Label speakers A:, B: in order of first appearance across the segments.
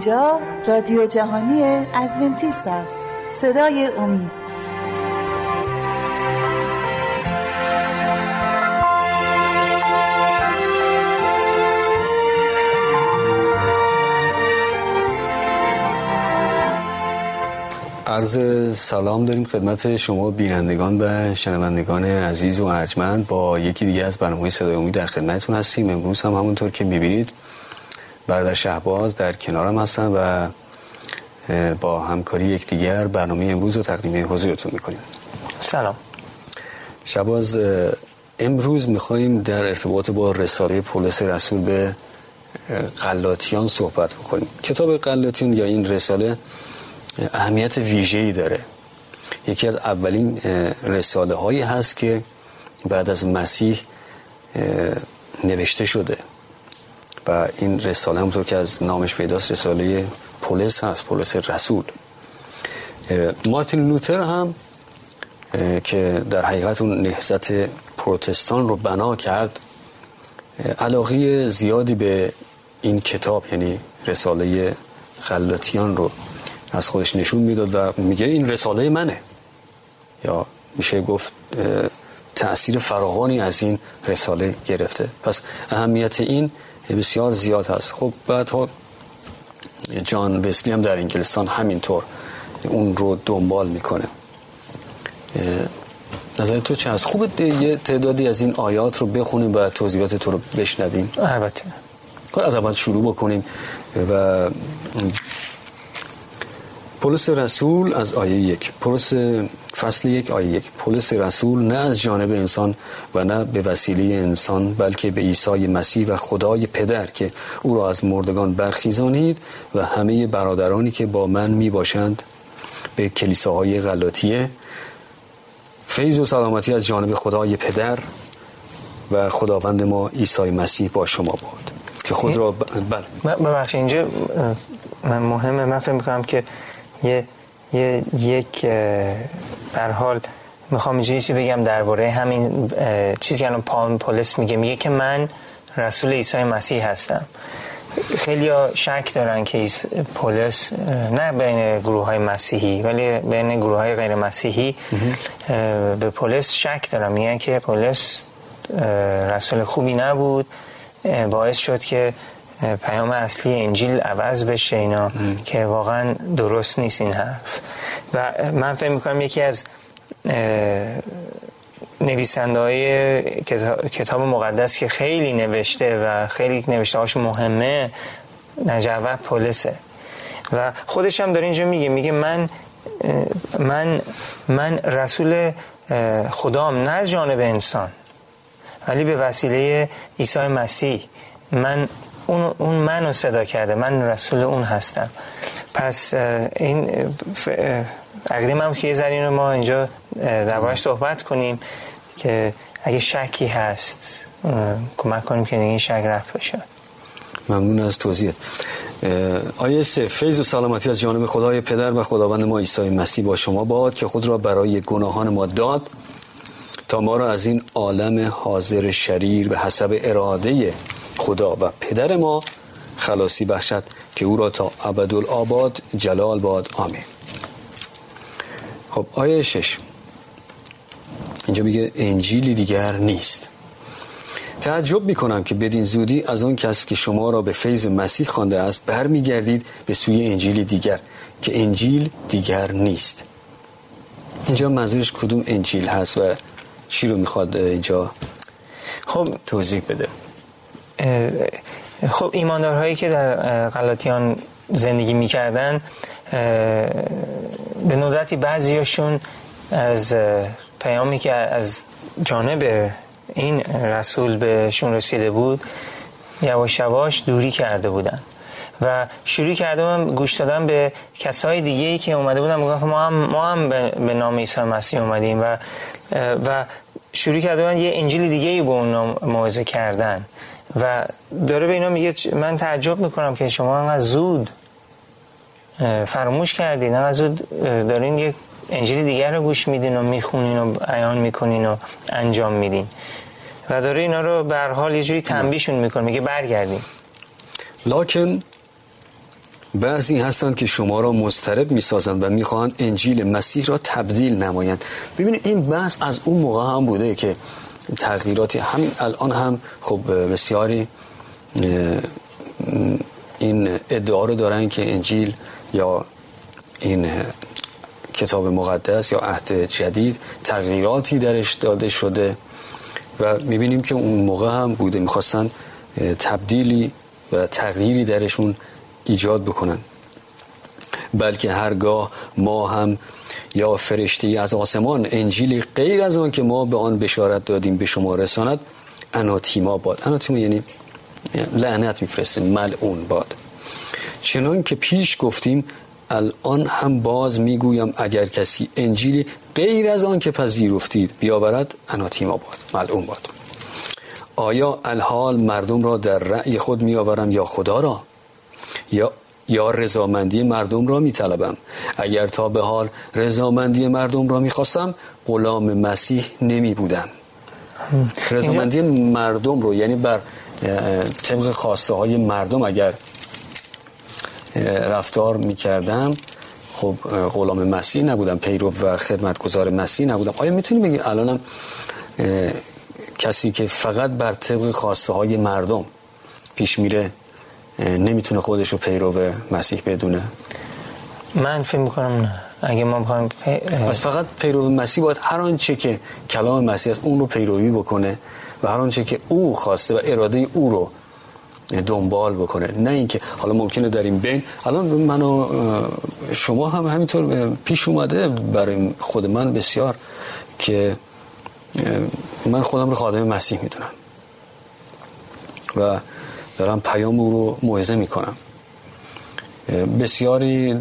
A: اینجا رادیو جهانی ادونتیست است. صدای امید.
B: عرض سلام داریم خدمت شما بینندگان و شنوندگان عزیز و ارجمند. با یکی دیگه از برنامه صدای امید در خدمتتون هستیم. امروز هم همونطور که می‌بینید برادر شهباز در کنارم هستن و با همکاری یکدیگر برنامه امروز رو تقدیم حضورتون می‌کنیم.
C: سلام.
B: شهباز امروز میخواییم در ارتباط با رساله پولس رسول به قلاتیان صحبت بکنیم. کتاب قلاتیان یا این رساله اهمیت ویژه‌ای داره. یکی از اولین رساله هایی هست که بعد از مسیح نوشته شده. و این رساله همونطور که از نامش پیداست رساله پولس هست پولس رسول. مارتین لوتر هم که در حقیقت اون نهزت پروتستان رو بنا کرد علاقه زیادی به این کتاب یعنی رساله خلاتیان رو از خودش نشون می‌داد و میگه این رساله منه. یا میشه گفت تأثیر فراوانی از این رساله گرفته. پس اهمیت این بسیار زیاد هست. خب بعدها جان وسلی هم در انگلستان همینطور اون رو دنبال می‌کنه. نظر تو چه هست؟ خوب یه تعدادی از این آیات رو بخونیم و توضیحات تو رو بشنویم.
C: البته.
B: خب، از اول شروع بکنیم و پولس رسول از آیه یک. پولس فصل یک آیه یک. پولس رسول نه از جانب انسان و نه به وسیله انسان بلکه به عیسی مسیح و خدای پدر که او را از مردگان برخیزانید و همه برادرانی که با من می باشند به کلیساهای غلاطیه. فیض و سلامتی از جانب خدای پدر و خداوند ما عیسی مسیح با شما باد. که خود را
C: بله. ببخشید اینجا من مهمه. من فکر می‌کنم که یه, یه یک بر حال می‌خوام اینجا چیزی بگم درباره همین چیزی که الان پالم پولس میگه. میگه که من رسول عیسی مسیح هستم. خیلی شک دارن که پولس نه بین گروه های مسیحی ولی بین گروه های غیر مسیحی به پولس شک دارن. میگن که پولس رسول خوبی نبود. باعث شد که پیام اصلی انجیل عوض بشه اینا که واقعا درست نیست این حرف. و من فکر می‌کنم یکی از نویسنده های کتاب مقدس که خیلی نوشته و خیلی نوشته هاش مهمه نجوه پولسه. و خودش هم داره اینجا میگه میگه من من من رسول خدام نه از جانب انسان ولی به وسیله عیسی مسیح. من اون, اون منو صدا کرده من رسول اون هستم. پس این اقدیم هم که یه ذرین رو ما اینجا دربارش صحبت کنیم که اگه شکی هست کمک کنیم که این شک رفت بشه.
B: ممنون از توضیحت. آیه سه فیض و سلامتی از جانب خدای پدر و خداوند ما عیسی مسیح با شما باد که خود را برای گناهان ما داد تا ما را از این عالم حاضر شریر به حسب اراده خدا و پدر ما خلاصی بخشد که او را تا ابدالآباد جلال باد. آمین. خب آیه شش. اینجا میگه انجیلی دیگر نیست. تعجب می‌کنم که بدین زودی از آن کس که شما را به فیض مسیح خوانده است برمیگردید به سوی انجیل دیگر که انجیل دیگر نیست. اینجا منظورش کدوم انجیل هست و چی رو می‌خواد اینجا خب توضیح بده؟
C: خب ایماندارهایی که در غلاطیان زندگی می‌کردن به ندرتی بعضیاشون از پیامی که از جانب این رسول بهشون رسیده بود یواش یواش دوری کرده بودن. و شروع کرده بودن گوش دادن به کسای دیگه ای که اومده بودن می‌گفت ما هم ما هم به نام عیسی مسیح اومدیم و و شروع کرده بودن یه انجیل دیگه ای به اون موعظه کردن. و داره به اینا میگه من تعجب می‌کنم که شما انقدر زود فراموش کردین انقدر زود دارین یک انجیل دیگر رو گوش میدین و می‌خونین و عیان می‌کنین و انجام میدین. و داره اینا رو به حال یه جوری تنبیشون می‌کنه میگه برگردین.
B: لکن بعضی هستند که شما را مضطرب می‌سازند و می‌خواهند انجیل مسیح را تبدیل نمایند. ببینید این بحث از اون موقع هم بوده که تغییراتی. همین الان هم خب بسیاری این ادعا رو دارن که انجیل یا این کتاب مقدس یا عهد جدید تغییراتی درش داده شده و می‌بینیم که اون موقع هم بوده. می‌خواستن تبدیلی و تغییری درشون ایجاد بکنن. بلکه هرگاه ما هم یا فرشتی از آسمان انجیلی غیر از آن که ما به آن بشارت دادیم به شما رساند اناتیما باد. اناتیما یعنی لعنت میفرسته ملعون باد. چنان که پیش گفتیم الان هم باز می‌گویم اگر کسی انجیلی غیر از آن که پذیرفتید بیاورد اناتیما باد ملعون باد. آیا الحال مردم را در رأی خود میآورم یا خدا را؟ یا یا رضامندی مردم را می طلبم اگر تا به حال رضامندی مردم را می خواستم غلام مسیح نمی بودم رضامندی مردم رو یعنی بر طبق خواسته های مردم اگر رفتار می کردم خب غلام مسیح نبودم پیرو و خدمتگزار مسیح نبودم. آیا می‌تونیم بگیم الانم کسی که فقط بر طبق خواسته های مردم پیش میره نمی‌تونه خودش رو پیرو مسیح بدونه.
C: من فکر می‌کنم نه. اگه ما بخوایم
B: پس فقط پیرو مسیح باید هر آنچه که کلام مسیح است اون رو پیروی بکنه و هر آنچه که او خواسته و اراده او رو دنبال بکنه. نه اینکه حالا ممکنه در این بین الان من و شما هم همینطور پیش اومده برای خود من بسیار که من خودم رو خادم مسیح می‌دونم. و دارم پیام او رو موعظه می‌کنم. بسیاری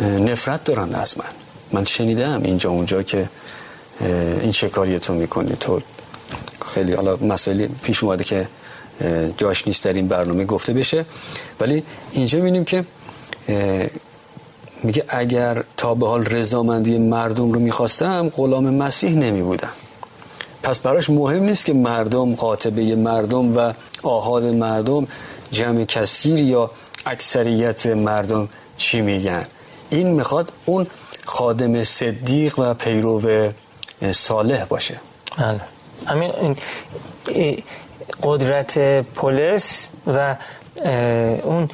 B: نفرت دارن از من. من شنیدم اینجا اونجا که این شکاری تو می‌کنی. تو خیلی حالا مسئله پیش اومده که جاش نیست در این برنامه گفته بشه. ولی اینجا می‌بینیم که میگه اگر تا به حال رضامندی مردم رو می‌خواستم غلام مسیح نمی بودم پس براش مهم نیست که مردم قاطبه مردم و آهاد مردم جمع کثیر یا اکثریت مردم چی میگن. این می‌خواد اون خادم صدیق و پیرو صالح باشه.
C: بله. همین قدرت پلیس و اون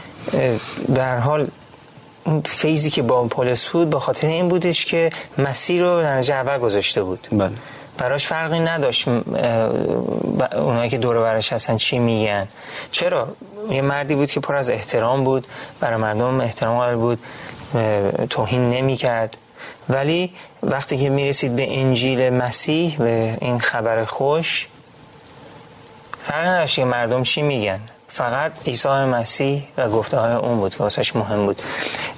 C: در حال اون فیزی که با پلیس بود با خاطر این بودش که مسیر رو در اول گذاشته بود.
B: بله.
C: براش فرقی نداشت اونایی که دور برش هستن چی میگن. چرا؟ یه مردی بود که پر از احترام بود برای مردم احترام قائل بود توهین نمی‌کرد. ولی وقتی که می‌رسید به انجیل مسیح به این خبر خوش فرق نداشت که مردم چی میگن. فقط عیسی مسیح و گفته های اون بود که واسش مهم بود.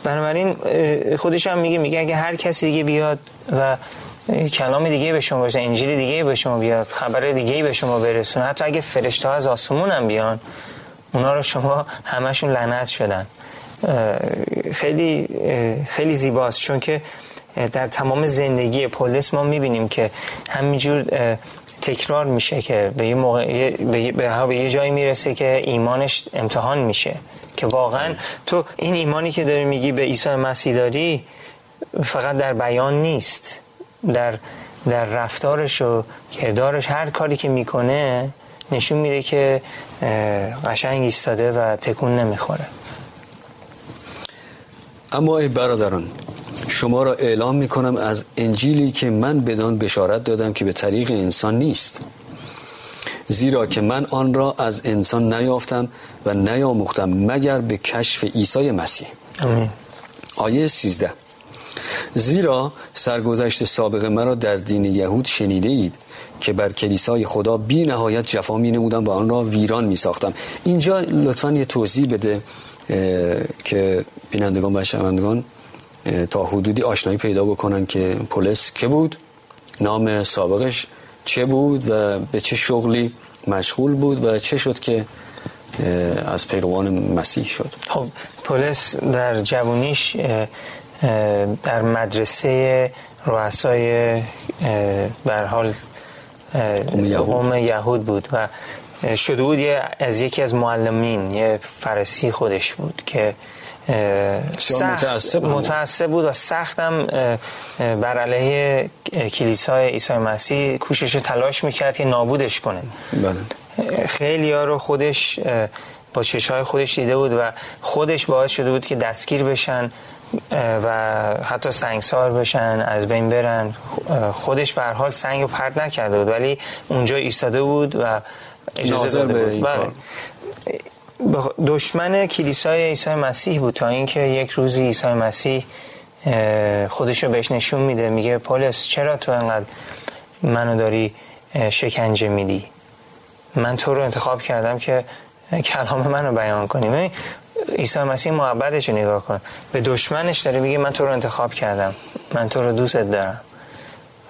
C: بنابراین خودش هم میگه میگه اگه هر کسی دیگه بیاد و کلام دیگه به شما برسه انجیل دیگه به شما بیاد خبر دیگه به شما برسونه. حتی اگه فرشته از آسمون هم بیان اونا رو شما همشون لعنت شدن. خیلی خیلی زیباست. چون که در تمام زندگی پولیس ما می‌بینیم که همینجور تکرار میشه که به یه موقع به یه جایی می‌رسه که ایمانش امتحان میشه. که واقعا تو این ایمانی که داری میگی به عیسی مسیح داری فقط در بیان نیست. در در رفتارش و کردارش هر کاری که می‌کنه نشون میده که قشنگ ایستاده و تکون نمی‌خوره.
B: اما ای برادران شما را اعلام می کنم از انجیلی که من بدان بشارت دادم که به طریق انسان نیست. زیرا که من آن را از انسان نیافتم و نیاموختم مگر به کشف عیسی مسیح.
C: آمین.
B: آیه 13 زیرا سرگذشت سابق مرا در دین یهود شنیده اید که بر کلیسای خدا بی نهایت جفا می و آن را ویران می ساختم اینجا لطفا یه توضیح بده که بینندگان و شنوندگان تا حدودی آشنایی پیدا بکنن که پلیس که بود نام سابقش چه بود و به چه شغلی مشغول بود و چه شد که از پیروان مسیح شد.
C: خب پلیس در جوانیش در مدرسه رؤسای بر حال قوم یهود. بود و شده بود از یکی از معلمین یه فرسی خودش بود که
B: متعصب,
C: متعصب بود و سختم بر علیه کلیسای عیسی مسیح کوشش تلاش می‌کرد که نابودش کنه.
B: بله.
C: خیلی ها رو خودش با چشای خودش دیده بود و خودش باعث شده بود که دستگیر بشن. و حتی سنگسار بشن از بین برن. خودش به حال سنگ رو پرد نکرده بود ولی اونجا ایستاده بود و اجازه داده بود. بله. دشمن کلیسای عیسی مسیح بود تا اینکه یک روزی عیسی مسیح خودشو بهش نشون میده. میگه پولس چرا تو انقدر منو داری شکنجه میدی؟ من تو رو انتخاب کردم که کلام منو بیان کنیم عیسی مسیح محبتش رو نگاه کن. به دشمنش داره میگه من تو رو انتخاب کردم. من تو رو دوست دارم.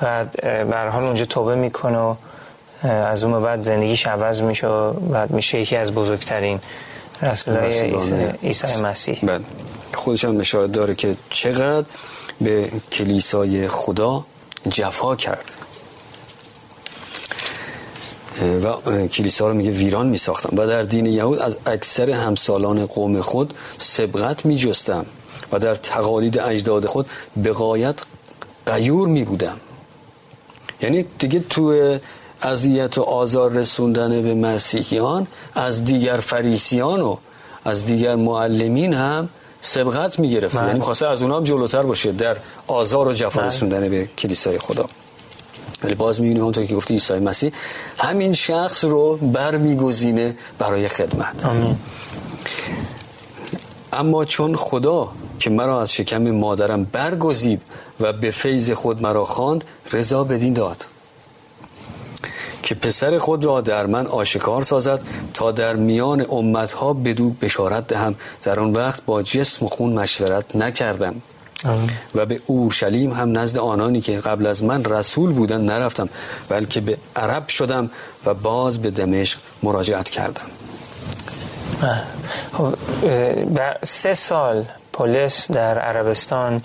C: و به حال اونجا توبه می‌کنه و از اون بعد زندگیش عوض میشه و بعد میشه یکی از بزرگترین رسولای عیسی مسیح.
B: بله. خودش هم اشاره داره که چقدر به کلیسای خدا جفا کرده. و کلیسا رو میگه ویران میساختم و در دین یهود از اکثر همسالان قوم خود سبقت میجستم و در تقالید اجداد خود به قایت قیور می بودم یعنی دیگه تو اذیت و آزار رسوندن به مسیحیان از دیگر فریسیان و از دیگر معلمین هم سبقت می گرفت بله. یعنی خواسته از اونها هم جلوتر باشه در آزار و جفا بله. رسوندن به کلیسای خدا ولی باز می‌بینیم همونطور که گفتی عیسی مسیح همین شخص رو برمیگزینه برای خدمت.
C: آمین.
B: اما چون خدا که مرا از شکم مادرم برگزید و به فیض خود مرا خواند رضا بدین داد. که پسر خود را در من آشکار سازد تا در میان امتها بدو بشارت دهم. در آن وقت با جسم و خون مشورت نکردم. و به اورشلیم هم نزد آنانی که قبل از من رسول بودن نرفتم بلکه به عرب شدم و باز به دمشق مراجعت کردم.
C: خب سه سال پلیس در عربستان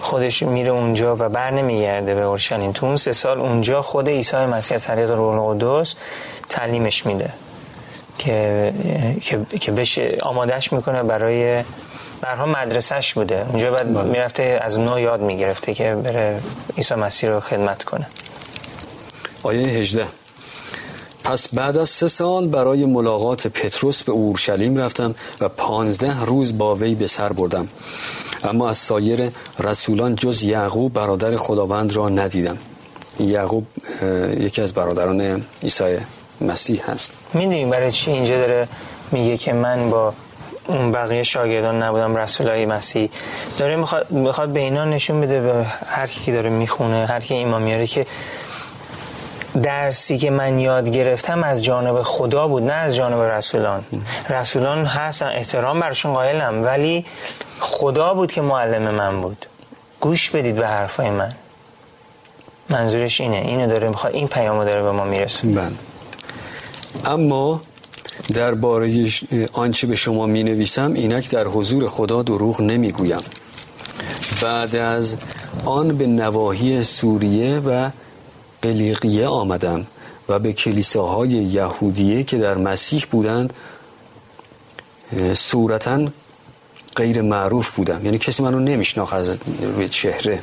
C: خودش میره اونجا و بر نمیگرده به اورشلیم. تو اون سه سال اونجا خود عیسی مسیح از طریق روح القدس تعلیمش میده که که بشه آمادش می‌کنه برای برها مدرسهش بوده. اونجا بعد بله. می‌رفته از نو یاد می‌گرفته که بره عیسی مسیح رو خدمت کنه.
B: آیه 18 پس بعد از سه سال برای ملاقات پتروس به اورشلیم رفتم و پانزده روز با وی به سر بردم. اما از سایر رسولان جز یعقوب برادر خداوند را ندیدم. یعقوب یکی از برادران عیسی مسیح هست.
C: می‌دونیم برای چی اینجا داره میگه که من با اون بقیه شاگردان نبودم رسولای مسیح. داره می‌خواد, می‌خواد به اینا نشون بده به هر کی داره می‌خونه هر کی ایمان میاره که درسی که من یاد گرفتم از جانب خدا بود نه از جانب رسولان. رسولان هستن احترام برشون قائلم ولی خدا بود که معلم من بود. گوش بدید به حرفای من. منظورش اینه. اینو داره می‌خواد این پیامو داره به ما می‌رسه
B: بله. اما درباره آنچه به شما می نویسم اینک در حضور خدا دروغ نمی گویم بعد از آن به نواحی سوریه و قلیقیه آمدم و به کلیساهای یهودیه که در مسیح بودند صورتا غیر معروف بودم. یعنی کسی منو نمیشناخت از روی چهره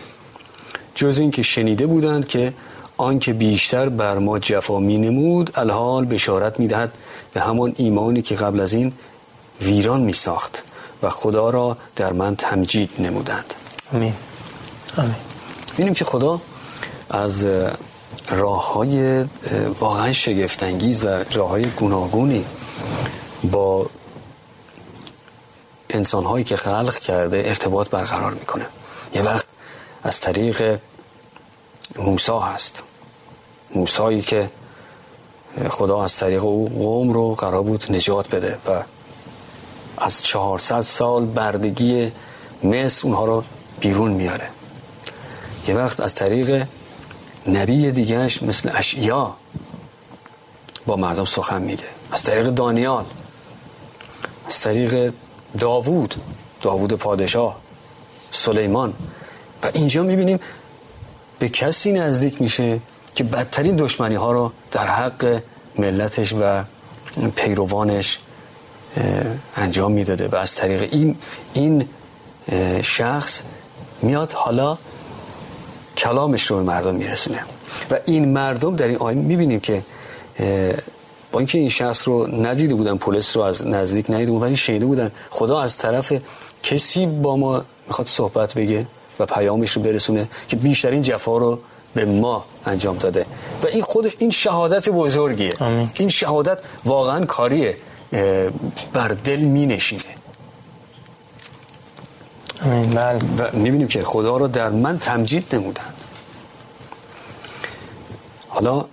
B: جز این که شنیده بودند که آنکه بیشتر بر ما جفا می نمود الحال بشارت می دهد به همان ایمانی که قبل از این ویران می ساخت و خدا را در من تمجید نمودند.
C: آمین. آمین.
B: بینیم که خدا از راه های واقعا شگفتانگیز و راه های گوناگونی با انسان هایی که خلق کرده ارتباط برقرار می‌کنه. یه وقت از طریق موسا هست. موسایی که خدا از طریق او قوم رو قرار بود نجات بده و از چهارصد سال بردگی مصر اونها رو بیرون میاره. یه وقت از طریق نبی دیگهش مثل اشیا با مردم سخن میگه. از طریق دانیال از طریق داوود داوود پادشاه سلیمان. و اینجا می‌بینیم به کسی نزدیک میشه که بدترین دشمنی ها رو در حق ملتش و پیروانش انجام می‌داده و از طریق این این شخص میاد حالا کلامش رو به مردم میرسونه. و این مردم در این آیه می‌بینیم که با اینکه این شخص رو ندیده بودن پلیس رو از نزدیک ندیده بودن ولی شنیده بودن. خدا از طرف کسی با ما می‌خواد صحبت بگه و پیامش رو برسونه که بیشترین جفا رو به ما انجام داده. و این خودش این شهادت بزرگیه. این شهادت واقعا کاریه. بر دل می نشینه
C: بله.
B: و می‌بینیم که خدا رو در من تمجید نمودند حالا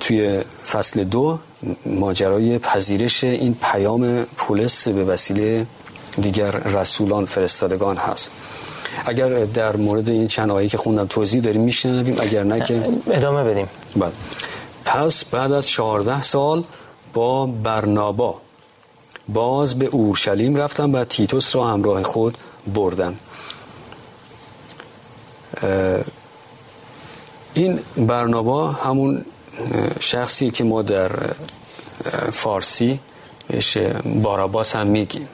B: توی فصل دو ماجرای پذیرش این پیام پولس به وسیله دیگر رسولان فرستادگان هست. اگر در مورد این چند آیه که خوندم توضیح داریم میشنویم اگر نه که
C: ادامه بدیم.
B: بله. پس بعد از 14 سال با برنابا باز به اورشلیم رفتم و تیتوس را همراه خود بردم. این برنابا همون شخصی که ما در فارسی بهش باراباس هم میگیم.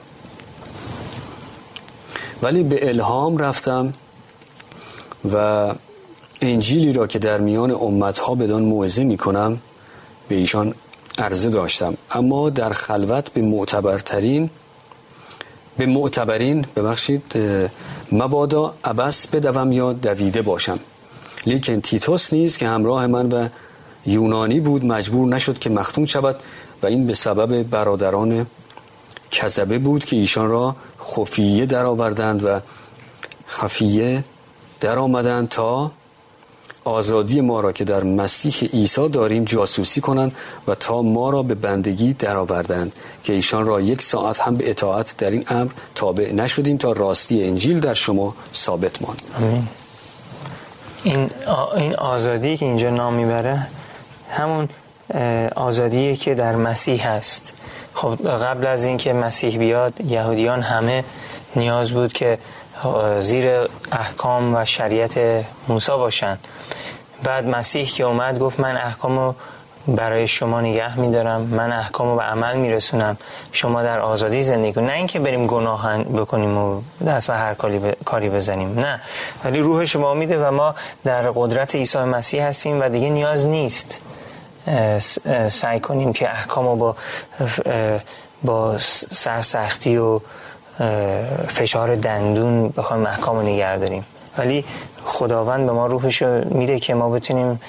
B: ولی به الهام رفتم و انجیلی را که در میان امتها بدان موعظه می‌کنم به ایشان عرضه داشتم. اما در خلوت به معتبرترین به معتبرین ببخشید مبادا عبس بدوم یا دویده باشم. لیکن تیتوس نیست که همراه من و یونانی بود مجبور نشد که مختوم شود و این به سبب برادران کذبه بود که ایشان را خفیه درآوردند و خفیه در آمدند تا آزادی ما را که در مسیح عیسی داریم جاسوسی کنند و تا ما را به بندگی درآوردند که ایشان را یک ساعت هم به اطاعت در این امر تابع نشدیم تا راستی انجیل در شما ثابت ماند.
C: این این آزادی که اینجا نام می‌بره همون آزادی که در مسیح هست. خب قبل از اینکه مسیح بیاد یهودیان همه نیاز بود که زیر احکام و شریعت موسی باشن. بعد مسیح که اومد گفت من احکام رو برای شما نگه میدارم من احکام رو به عمل میرسونم. شما در آزادی زندگی کنید. نه اینکه بریم گناه بکنیم و دست به هر کاری بزنیم. نه. ولی روح شما میده و ما در قدرت عیسی مسیح هستیم و دیگه نیاز نیست. سعی کنیم که احکام رو با با سرسختی و فشار دندون بخوایم احکام رو نگه داریم. ولی خداوند به ما روحش میده که ما بتونیم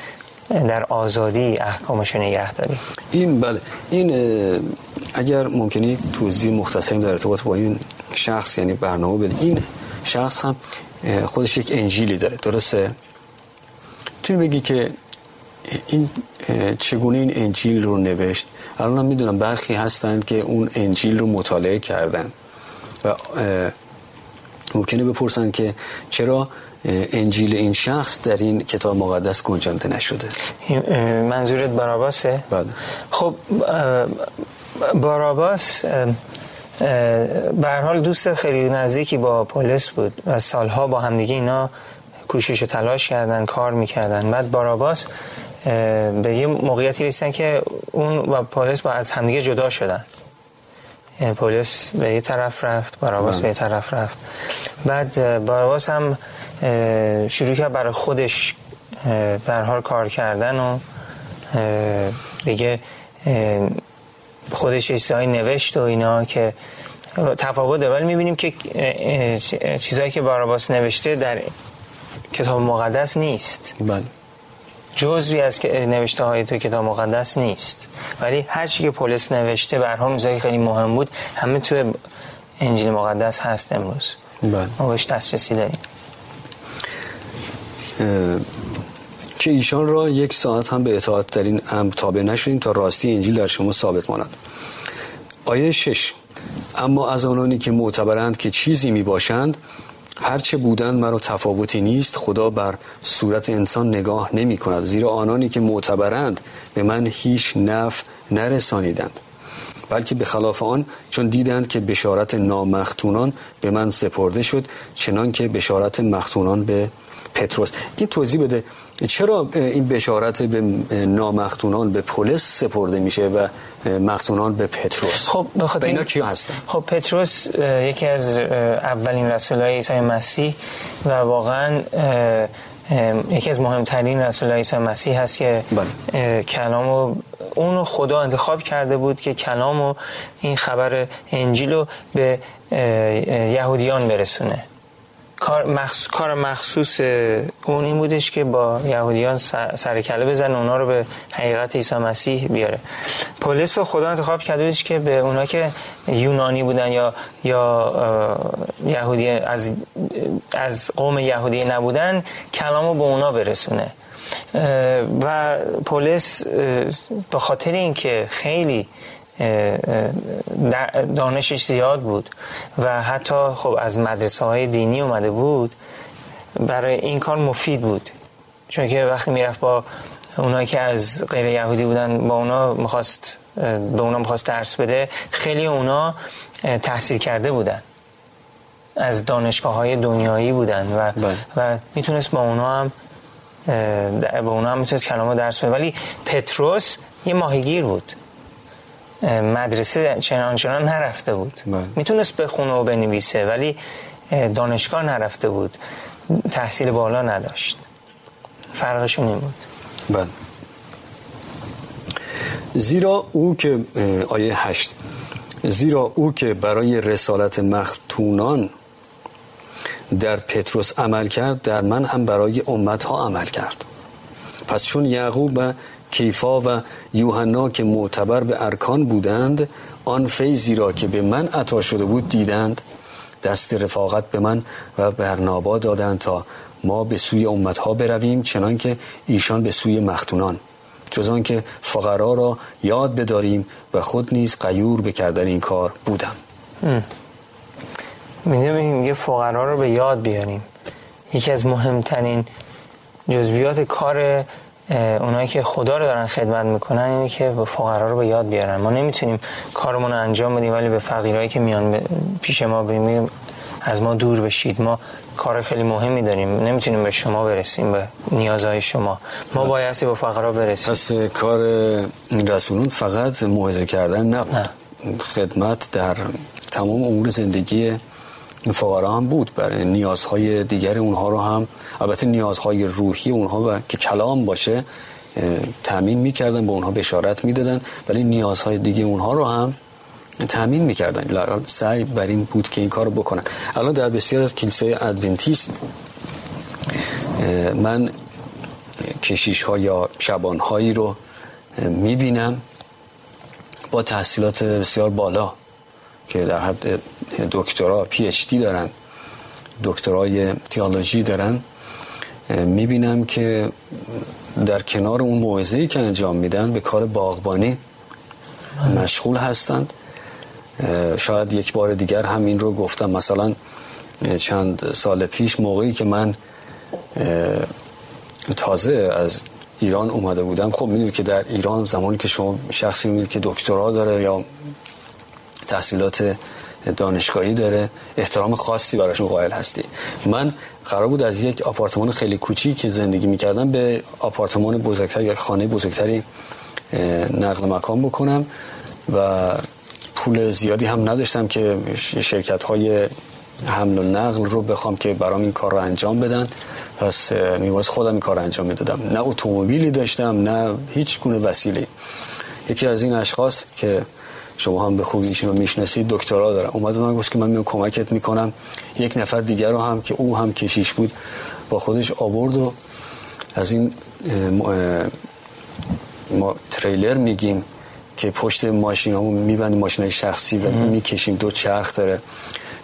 C: در آزادی احکامش نگه داریم.
B: این بله. این اگر ممکنی توضیح مختصری در ارتباط با این شخص یعنی برنامه بده این شخص هم خودش یک انجیلی داره. درسته؟ تو بگی که این چگونه این انجیل رو نوشت؟ الان هم می‌دونم برخی هستند که اون انجیل رو مطالعه کردن. و ممکنه بپرسن که چرا انجیل این شخص در این کتاب مقدس گنجانده نشده؟
C: منظورت باراباسه؟
B: بله.
C: خب باراباس به حال دوست خیلی نزدیکی با پولس بود و سالها با همدیگه اینا کوشش و تلاش کردن کار می‌کردن. بعد باراباس به یه موقعیتی رسیدن که اون و پولس با از همدیگه جدا شدن. پلیس به یه طرف رفت باراباس به یه طرف رفت. بعد باراباس هم شروع کرد برای خودش بر حال کار کردن و دیگه خودش چیزهایی نوشت و اینا که تفاوت داره. ولی می‌بینیم که چیزهایی که باراباس نوشته در کتاب مقدس نیست.
B: بله.
C: جزوی از که نوشته های تو کتاب مقدس نیست. ولی هر چی که پولس نوشته برها چیزایی خیلی مهم بود همه تو انجیل مقدس هست امروز.
B: بله.
C: ما بهش دسترسی داریم.
B: که ایشان را یک ساعت هم به اطاعت در این امر تابع نشدیم تا راستی انجیل در شما ثابت ماند. آیه شش. اما از آنانی که معتبرند که چیزی می باشند هرچه بودند مرا تفاوتی نیست خدا بر صورت انسان نگاه نمی کند. زیرا آنانی که معتبرند به من هیچ نف نرسانیدند بلکه به خلاف آن چون دیدند که بشارت نامختونان به من سپرده شد چنان که بشارت مختونان به پتروس. این توضیح بده چرا این بشارت به نامختونان به پولس سپرده میشه و مختونان به پتروس.
C: خب بخاطر
B: اینا کیا هستن؟
C: خب پتروس یکی از اولین رسولای عیسی مسیح و واقعا یکی از مهمترین رسول عیسی مسیح هست که بله. کلامو اونو خدا انتخاب کرده بود که کلامو این خبر انجیل رو به یهودیان برسونه. کار مخصوص, کار مخصوص اون این بودش که با یهودیان سر کله بزن اونا رو به حقیقت عیسی مسیح بیاره. پولیس رو خدا انتخاب کرده بودش که به اونا که یونانی بودن یا یا یهودی از از قوم یهودی نبودن کلامو به اونا برسونه. و پلیس به خاطر اینکه خیلی دانشش زیاد بود و حتی خب از مدرسه های دینی اومده بود برای این کار مفید بود. چون که وقتی می‌رفت با اونایی که از غیر یهودی بودن با اونا می‌خواست به اونا می‌خواست درس بده خیلی اونا تحصیل کرده بودن. از دانشگاه های دنیایی بودن و, بله. و می‌تونست با اونا هم با اونا هم می‌تونست کلام درس بده. ولی پتروس یه ماهیگیر بود. مدرسه چنان چنان نرفته بود. بله. می‌تونست بخونه و بنویسه ولی دانشگاه نرفته بود. تحصیل بالا نداشت. فرقشون این بود.
B: بله. زیرا او که آیه هشت. زیرا او که برای رسالت مختونان در پتروس عمل کرد در من هم برای امت ها عمل کرد. پس چون یعقوب و کیفا و یوحنا که معتبر به ارکان بودند آن فیضی را که به من عطا شده بود دیدند. دست رفاقت به من و برنابا دادند تا ما به سوی امتها برویم چنان که ایشان به سوی مختونان. جز که فقرا را یاد بداریم و خود نیز قیور بکردن این کار بودم.
C: میگه فقرا رو به یاد بیاریم. یکی از مهمترین جزویات کار اونایی که خدا رو دارن خدمت می‌کنن اینه که به فقرا رو به یاد بیارن. ما نمی‌تونیم کارمون رو انجام بدیم ولی به فقیرایی که میان پیش ما بیم از ما دور بشید. ما کار خیلی مهمی داریم. نمی‌تونیم به شما برسیم به نیازهای شما. ما بایستی به فقرا برسیم.
B: پس کار رسولون فقط موعظه کردن نبود. خدمت در تمام امور زندگی فقرا هم بود برای نیازهای دیگر اونها رو هم البته نیازهای روحی اونها و که کلام باشه تامین می‌کردن به اونها بشارت می‌دادن ولی نیازهای دیگه اونها رو هم تامین می‌کردن. لاقل سعی بر این بود که این کار بکنن. الان در بسیار از کلیسای ادونتیست من کشیش ها یا شبان هایی رو می‌بینم. با تحصیلات بسیار بالا. که در حد دکترا پی اچ دی دارن دکترای تیالوژی دارن می‌بینم که در کنار اون موعظه‌ای که انجام میدن به کار باغبانی مشغول هستند. شاید یک بار دیگر هم این رو گفتم. مثلا چند سال پیش موقعی که من تازه از ایران اومده بودم. خب می‌دونید که در ایران زمانی که شما شخصی می‌دونید که دکترا داره یا تحصیلات دانشگاهی داره. احترام خاصی براشون قائل هستی. من قرار بود از یک آپارتمان خیلی کوچیک که زندگی می‌کردم به آپارتمان بزرگتر یا خانه بزرگتری نقل مکان بکنم و پول زیادی هم نداشتم که شرکت های حمل و نقل رو بخوام که برام این کار رو انجام بدن. پس میواز خودم این کار رو انجام می‌دادم. نه اتومبیلی داشتم نه هیچ گونه وسیله یکی از این اشخاص که شما هم به خوبی ایشون رو می‌شناسید. دکترا دارم اومد من گفت که من میام کمکت می‌کنم. یک نفر دیگر رو هم که او هم کشیش بود با خودش آورد و از این ما تریلر میگیم که پشت ماشین همون میبندیم ماشین شخصی و می‌کشیم. دو چرخ داره.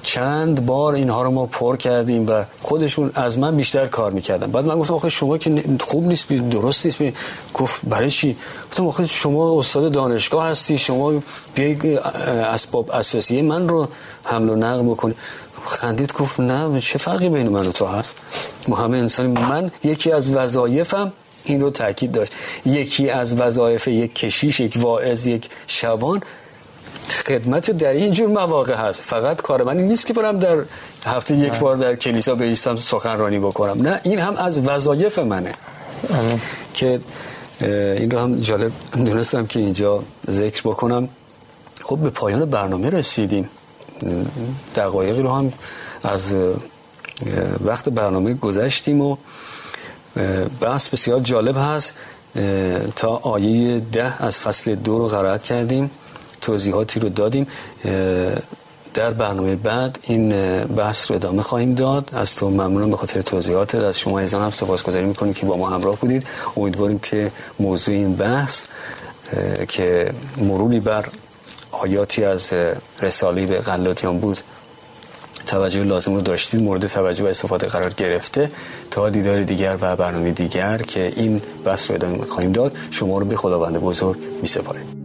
B: چند بار اینها رو ما پر کردیم و خودشون از من بیشتر کار می‌کردن. بعد من گفتم آخه شما که خوب نیست درست نیست. گفت برای چی؟ گفتم آخه شما استاد دانشگاه هستی شما بیای اسباب اساسی من رو حمل و نقل بکنی. خندید گفت نه چه فرقی بین من و تو هست؟ ما همه انسان من یکی از وظایفم این رو تاکید داشت. یکی از وظایف یک کشیش یک واعظ یک شبان خدمت در این جور مواقع هست. فقط کار من نیست که برم در هفته یک بار در کلیسا بیستم سخنرانی بکنم. نه این هم از وظایف منه. که این رو هم جالب دونستم که اینجا ذکر بکنم. خب به پایان برنامه رسیدیم. دقایقی رو هم از وقت برنامه گذشتیم و بحث بسیار جالب هست. تا آیه ده از فصل دو رو قرائت کردیم. توضیحاتی رو دادیم. در برنامه بعد این بحث رو ادامه خواهیم داد. از تو ممنونم به خاطر توضیحات از شما ایزان هم سپاسگزاری می‌کنیم که با ما همراه بودید. امیدواریم که موضوع این بحث که مروری بر آیاتی از رسالی به غلاطیان بود توجه لازم رو داشتید مورد توجه و استفاده قرار گرفته تا دیدار دیگر و برنامه دیگر که این بحث رو ادامه خواهیم داد. شما رو به خداوند بزرگ می سپاریم